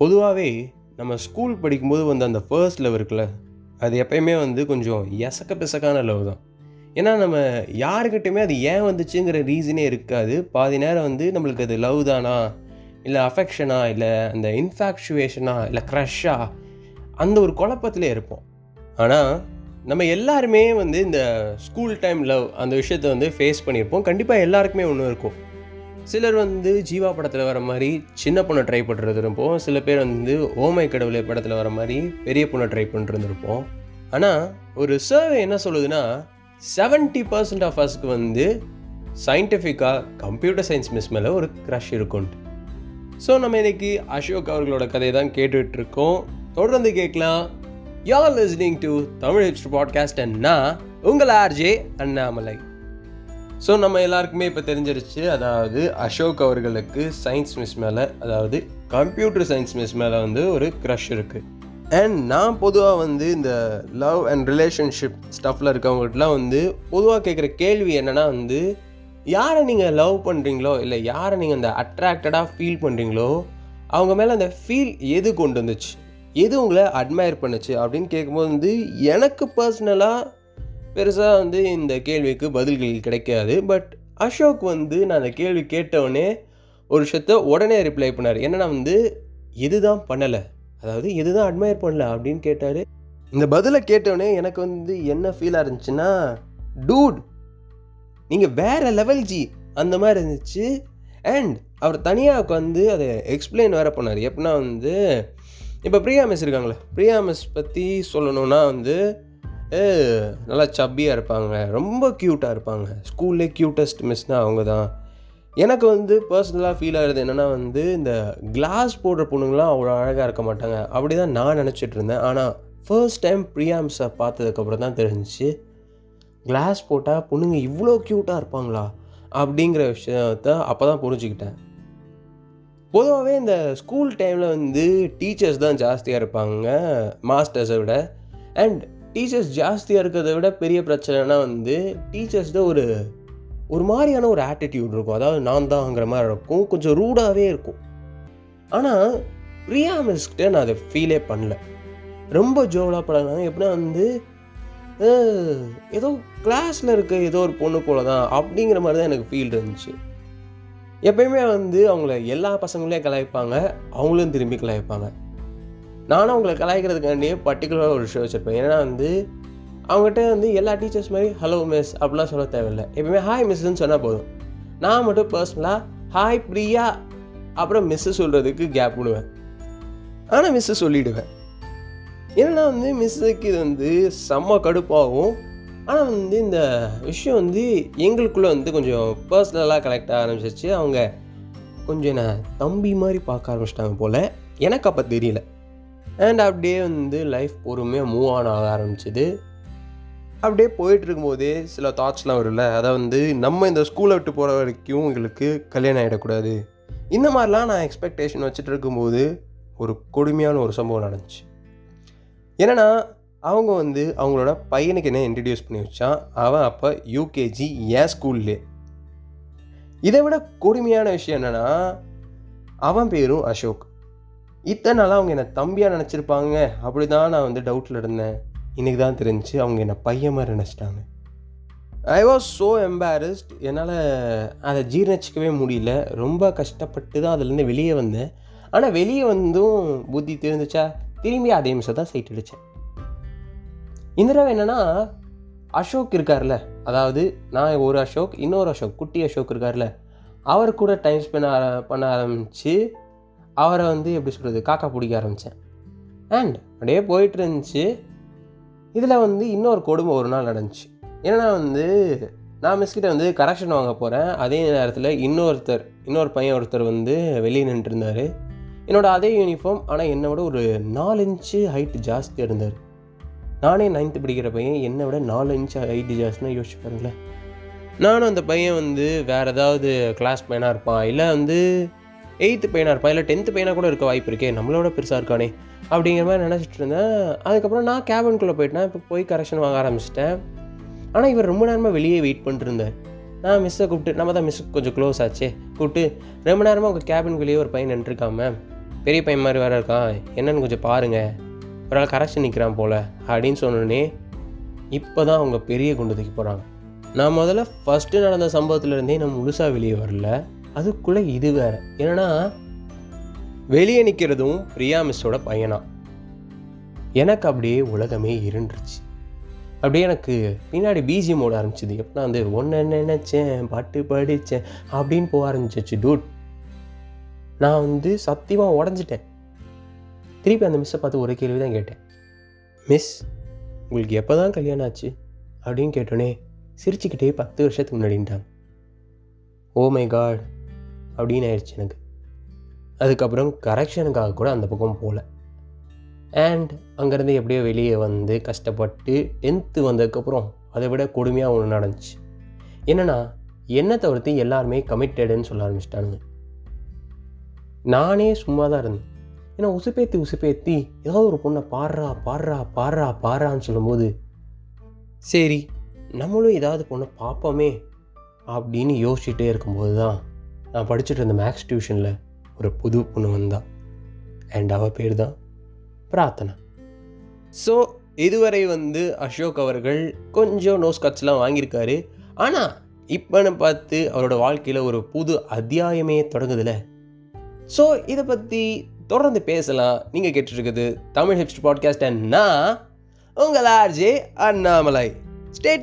பொதுவாகவே நம்ம ஸ்கூல் படிக்கும்போது வந்து அந்த ஃபர்ஸ்ட் லவ் இருக்குல்ல அது எப்பயுமே வந்து கொஞ்சம் எசக்க பிசக்கான லவ் தான். ஏன்னா நம்ம யாருக்கிட்டையுமே அது ஏன் வந்துச்சுங்கிற ரீசனே இருக்காது. பாதி நேரம் வந்து நம்மளுக்கு அது லவ் தானா இல்லை அஃபெக்ஷனா இல்லை அந்த இன்ஃபாக்சுவேஷனா இல்லை க்ரஷ்ஷா அந்த ஒரு குழப்பத்திலே இருப்போம். ஆனால் நம்ம எல்லாருமே வந்து இந்த ஸ்கூல் டைம் லவ் அந்த விஷயத்தை வந்து ஃபேஸ் பண்ணியிருப்போம். கண்டிப்பாக எல்லாருக்குமே ஒன்று இருக்கும். சிலர் வந்து ஜீவா படத்தில் வர மாதிரி சின்ன பொண்ணை ட்ரை பண்ணுறது இருப்போம் சில பேர் வந்து ஓமை கடவுளை படத்தில் வர மாதிரி பெரிய பொண்ணை ட்ரை பண்ணிட்டு இருப்போம் ஆனால் ஒரு சர்வே என்ன சொல்லுதுன்னா செவன்ட்டி பர்சன்ட் ஆஃப் அஸ்க்கு வந்து சயின்டிஃபிக்காக கம்ப்யூட்டர் சயின்ஸ் மிஸ் மேலே ஒரு க்ரஷ் இருக்கும்ட்டு. ஸோ நம்ம இன்னைக்கு அசோக் அவர்களோட கதையை தான் கேட்டுட்டு இருக்கோம் தொடர்ந்து கேட்கலாம். You're listening to Tamil hipster podcast அண்ணா உங்கள் ஆர்ஜே அண்ணாமலை. ஸோ நம்ம எல்லாருக்குமே இப்போ தெரிஞ்சிருச்சு அதாவது அசோக் அவர்களுக்கு சயின்ஸ் மிஸ் மேலே அதாவது கம்ப்யூட்டர் சயின்ஸ் மிஸ் மேலே வந்து ஒரு க்ரஷ் இருக்குது அண்ட் நான் பொதுவாக வந்து இந்த லவ் அண்ட் ரிலேஷன்ஷிப் ஸ்டஃப்பில் இருக்கவங்ககிட்டலாம் வந்து பொதுவாக கேட்குற கேள்வி என்னென்னா வந்து யாரை நீங்கள் லவ் பண்ணுறீங்களோ இல்லை யாரை நீங்கள் அந்த அட்ராக்டடாக ஃபீல் பண்ணுறீங்களோ அவங்க மேலே அந்த ஃபீல் எது கொண்டு வந்துச்சு? எது உங்களை அட்மையர் பண்ணுச்சு? அப்படின்னு கேட்கும்போது வந்து எனக்கு பர்சனலாக பெருசாக வந்து இந்த கேள்விக்கு பதில்கள் கிடைக்காது. பட் அசோக் வந்து நான் அந்த கேள்வி கேட்டவுடனே ஒரு விஷயத்த உடனே ரிப்ளை பண்ணார். என்னென்னா வந்து எதுதான் பண்ணலை. அதாவது எதுதான் அட்மையர் பண்ணல அப்படின்னு கேட்டார். இந்த பதிலை கேட்டவுடனே எனக்கு வந்து என்ன ஃபீலாக இருந்துச்சுன்னா டூட் நீங்கள் வேறு லெவல் ஜி அந்த மாதிரி இருந்துச்சு. அண்ட் அவர் தனியாக உட்காந்து அதை எக்ஸ்பிளைன் வேறு பண்ணார். எப்படின்னா வந்து இப்போ பிரியா மிஸ் இருக்காங்களே. பிரியா மிஸ் பற்றி சொல்லணுன்னா வந்து நல்லா சப்பியாக இருப்பாங்க. ரொம்ப க்யூட்டாக இருப்பாங்க. ஸ்கூல்லே க்யூட்டஸ்ட் மிஸ்னால் அவங்க தான். எனக்கு வந்து பர்சனலாக ஃபீல் ஆகிறது என்னென்னா வந்து இந்த கிளாஸ் போடுற பொண்ணுங்களாம் அவ்வளோ அழகாக இருக்க மாட்டாங்க. அப்படி தான் நான் நினச்சிட்டு இருந்தேன். ஆனால் ஃபர்ஸ்ட் டைம் ப்ரியாம்ஸை பார்த்ததுக்கப்புறம் தான் தெரிஞ்சிச்சு கிளாஸ் போட்டால் பொண்ணுங்க இவ்வளோ க்யூட்டாக இருப்பாங்களா? அப்படிங்கிற விஷயத்த அப்போ தான் புரிஞ்சுக்கிட்டேன். பொதுவாகவே இந்த ஸ்கூல் டைமில் வந்து டீச்சர்ஸ் தான் ஜாஸ்தியாக இருப்பாங்க மாஸ்டர்ஸை விட. அண்ட் டீச்சர்ஸ் ஜாஸ்தியாக இருக்கிறத விட பெரிய பிரச்சனைனா வந்து டீச்சர்ஸ் தான் ஒரு ஒரு மாதிரியான ஒரு ஆட்டிடியூட் இருக்கும். அதாவது நான் தான்ங்கிற மாதிரி இருக்கும். கொஞ்சம் ரூடாகவே இருக்கும். ஆனால் பிரியா மிஸ்கிட்ட நான் அதை ஃபீலே பண்ணல. ரொம்ப ஜோலாக பழகினாங்க எப்படின்னா வந்து ஏதோ கிளாஸில் இருக்க ஏதோ ஒரு பொண்ணு போல தான் அப்படிங்கிற மாதிரி தான் எனக்கு ஃபீல் இருந்துச்சு. எப்பயுமே வந்து அவங்கள எல்லா பசங்களையும் கலாய்ப்பாங்க. அவங்களும் திரும்பி கலாய்ப்பாங்க. நானும் அவங்கள கலாய்க்கிறதுக்காண்டியே பர்டிகுலராக ஒரு ஷோ வச்சுருப்பேன். ஏன்னா வந்து அவங்ககிட்ட வந்து எல்லா டீச்சர்ஸ் மாதிரி ஹலோ மிஸ் அப்படிலாம் சொல்ல தேவையில்லை. எப்பவுமே ஹாய் மிஸ்ன்னு சொன்னால் போதும். நான் மட்டும் பர்சனலாக ஹாய் பிரியா அப்புறம் மிஸ்ஸு சொல்கிறதுக்கு கேப் விடுவேன். ஆனால் மிஸ்ஸு சொல்லிவிடுவேன் ஏன்னா வந்து மிஸ்ஸுக்கு இது வந்து செம்ம கடுப்பாகும். ஆனால் வந்து இந்த விஷயம் வந்து எங்களுக்குள்ளே வந்து கொஞ்சம் பர்சனலாக கனெக்ட் ஆக ஆரம்பிச்சிச்சு அவங்க கொஞ்சம் என்ன தம்பி மாதிரி பார்க்க ஆரம்பிச்சிட்டாங்க போல். எனக்கு அப்போ தெரியல. அண்ட் அப்படியே வந்து லைஃப் பொறுமையாக மூவ் ஆன் ஆக ஆரம்பிச்சிது. அப்படியே போயிட்டுருக்கும்போதே சில தாட்ஸ்லாம் வரும்ல? அதை வந்து நம்ம இந்த ஸ்கூலை விட்டு போகிற வரைக்கும் எங்களுக்கு கல்யாணம் ஆகிடக்கூடாது இந்த மாதிரிலாம் நான் எக்ஸ்பெக்டேஷன் வச்சுட்டு இருக்கும்போது ஒரு கொடுமையான ஒரு சம்பவம் நடந்துச்சு. என்னன்னா அவங்க வந்து அவங்களோட பையனுக்கு என்ன இன்ட்ரடியூஸ் பண்ணி வச்சான்? அவன் அப்போ யூகேஜி ஏன் ஸ்கூல்லே இதை விட கொடுமையான விஷயம் என்னென்னா அவன் பேரும் அசோக். இத்தனை நாளாக அவங்க என்னை தம்பியாக நினச்சிருப்பாங்க. அப்படி தான் நான் வந்து டவுட்டில் இருந்தேன். இன்றைக்கி தான் தெரிஞ்சு அவங்க என்னை பையன் மாதிரி நினச்சிட்டாங்க. ஐ வாஸ் ஸோ எம்பாரஸ்ட் என்னால் அதை ஜீர்ணிச்சிக்கவே முடியல. ரொம்ப கஷ்டப்பட்டு தான் அதுலேருந்து வெளியே வந்தேன். ஆனால் வெளியே வந்தும் புத்தி தெரிஞ்சிச்சா? திரும்பி அதே நிமிஷம் தான் சைட் அடித்தேன் இந்த தடவை என்னென்னா அசோக் இருக்கார்ல. அதாவது நான் ஒரு அசோக் இன்னொரு அசோக் குட்டி அசோக் இருக்கார்ல. அவர் கூட டைம் ஸ்பெண்ட் ஆர பண்ண ஆரம்பித்து அவரை வந்து எப்படி சொல்கிறது காக்கா பிடிக்க ஆரம்பித்தேன் அண்ட் அப்படியே போயிட்டு இருந்துச்சு இதில் வந்து இன்னொரு கொடுமை ஒரு நாள் நடந்துச்சு. என்னென்னா வந்து நான் மிஸ்கிட்ட வந்து கரெக்ஷன் வாங்க போகிறேன் அதே நேரத்தில் இன்னொருத்தர் இன்னொரு பையன் ஒருத்தர் வந்து வெளியே நின்றுருந்தார். என்னோட அதே யூனிஃபார்ம் ஆனால் என்னை விட ஒரு நாலு இன்ச்சு ஹைட்டு ஜாஸ்தியாக இருந்தார் நானே நைன்த்து படிக்கிற பையன் என்னை விட நாலு இன்ச்சு ஹைட்டு ஜாஸ்தினா யோசிச்சு பாருங்களேன். நானும் அந்த பையன் வந்து வேறு ஏதாவது கிளாஸ் பையனாக இருப்பான். இல்லை வந்து எயித்து பையனாக இருப்பான் இல்லை டென்த்து பையனாக கூட இருக்க வாய்ப்பு இருக்கே நம்மளோட பெருசாக இருக்கானே அப்படிங்கிற மாதிரி நினச்சிட்டு இருந்தேன். அதுக்கப்புறம் நான் கேபின்குள்ளே போயிட்டேன் இப்போ போய் கரெக்ஷன் வாங்க ஆரம்பிச்சிட்டேன். ஆனால் இவர் ரொம்ப நேரமாக வெளியே வெயிட் பண்ணிட்டுருந்தார் நான் மிஸ்ஸை கூப்பிட்டு நம்ம தான் மிஸ்ஸுக்கு கொஞ்சம் க்ளோஸ் ஆச்சு கூப்பிட்டு ரொம்ப நேரமாக உங்கள் கேபின் வெளியே ஒரு பையன் நின்றுருக்காம மேம் பெரிய பையன் மாதிரி வேறு இருக்கான் என்னன்னு கொஞ்சம் பாருங்கள் ஒரு ஆள் கரெக்ஷன் நிற்கிறான் போல் அப்படின்னு சொன்னோடனே இப்போ தான் அவங்க பெரிய குண்டு தூக்கி போகிறாங்க நான் முதல்ல ஃபஸ்ட்டு நடந்த சம்பவத்துலேருந்தே நான் முழுசாக வெளியே வரல. அதுக்குள்ளே இது வேறு. என்னன்னா வெளியே நிற்கிறதும் பிரியா மிஸ்ஸோட பையனா. எனக்கு அப்படியே உலகமே இருண்டுருச்சு அப்படியே எனக்கு பின்னாடி பிஜிஎம் ஓட ஆரம்பிச்சிது. எப்படின்னா வந்து ஒன்று நினச்சேன்? பாட்டு படித்தேன் அப்படின்னு போக ஆரம்பிச்சிச்சு டூட் நான் வந்து சத்தியமாக உடஞ்சிட்டேன். திருப்பி அந்த மிஸ்ஸை பார்த்து ஒரு கேள்வி தான் கேட்டேன். மிஸ் உங்களுக்கு எப்போ தான் கல்யாணம் ஆச்சு? அப்படின்னு கேட்டோன்னே சிரிச்சுக்கிட்டே பத்து வருஷத்துக்கு முன்னாடின்ட்டாங்க. ஓ மை காட் அப்படின்னு ஆயிடுச்சு எனக்கு. அதுக்கப்புறம் கரெக்ஷனுக்காக கூட அந்த பக்கம் போகல அண்ட் அங்கேருந்து எப்படியோ வெளியே வந்து கஷ்டப்பட்டு டென்த்து வந்ததுக்கப்புறம் அதை விட கொடுமையாக ஒன்று நடந்துச்சு. என்னென்னா என்னை தவிர்த்து எல்லாருமே கமிட்டடுன்னு சொல்ல ஆரம்பிச்சிட்டானுங்க. நானே சும்மா தான் இருந்தேன். ஏன்னா உசுப்பேத்தி உசுப்பேத்தி ஏதாவது ஒரு பொண்ணை பாடுறா பாடுறா பாடுறா பாடுறான்னு சொல்லும்போது சரி நம்மளும் ஏதாவது பொண்ணை பார்ப்போமே அப்படின்னு யோசிச்சுட்டே இருக்கும்போது தான் நான் படிச்சுட்டு இருந்த மேக்ஸ் டியூஷனில் ஒரு புது பொண்ணு வந்தா. அண்ட் அவள் பேர் தான் பிரார்த்தனா ஸோ இதுவரை வந்து அசோக் அவர்கள் கொஞ்சம் நோஸ் கட்ஸ்லாம் வாங்கியிருக்காரு. ஆனால் இப்போன்னு பார்த்து அவரோட வாழ்க்கையில் ஒரு புது அத்தியாயமே தொடங்குதுல. ஸோ இதை பற்றி தொடர்ந்து பேசலாம். நீங்கள் கேட்டுருக்குது தமிழ் ஹிப்ஸ்ட் பாட்காஸ்ட் அண்ட் உங்கள் ஆர்ஜே அண்ணாமலை. ஸ்டே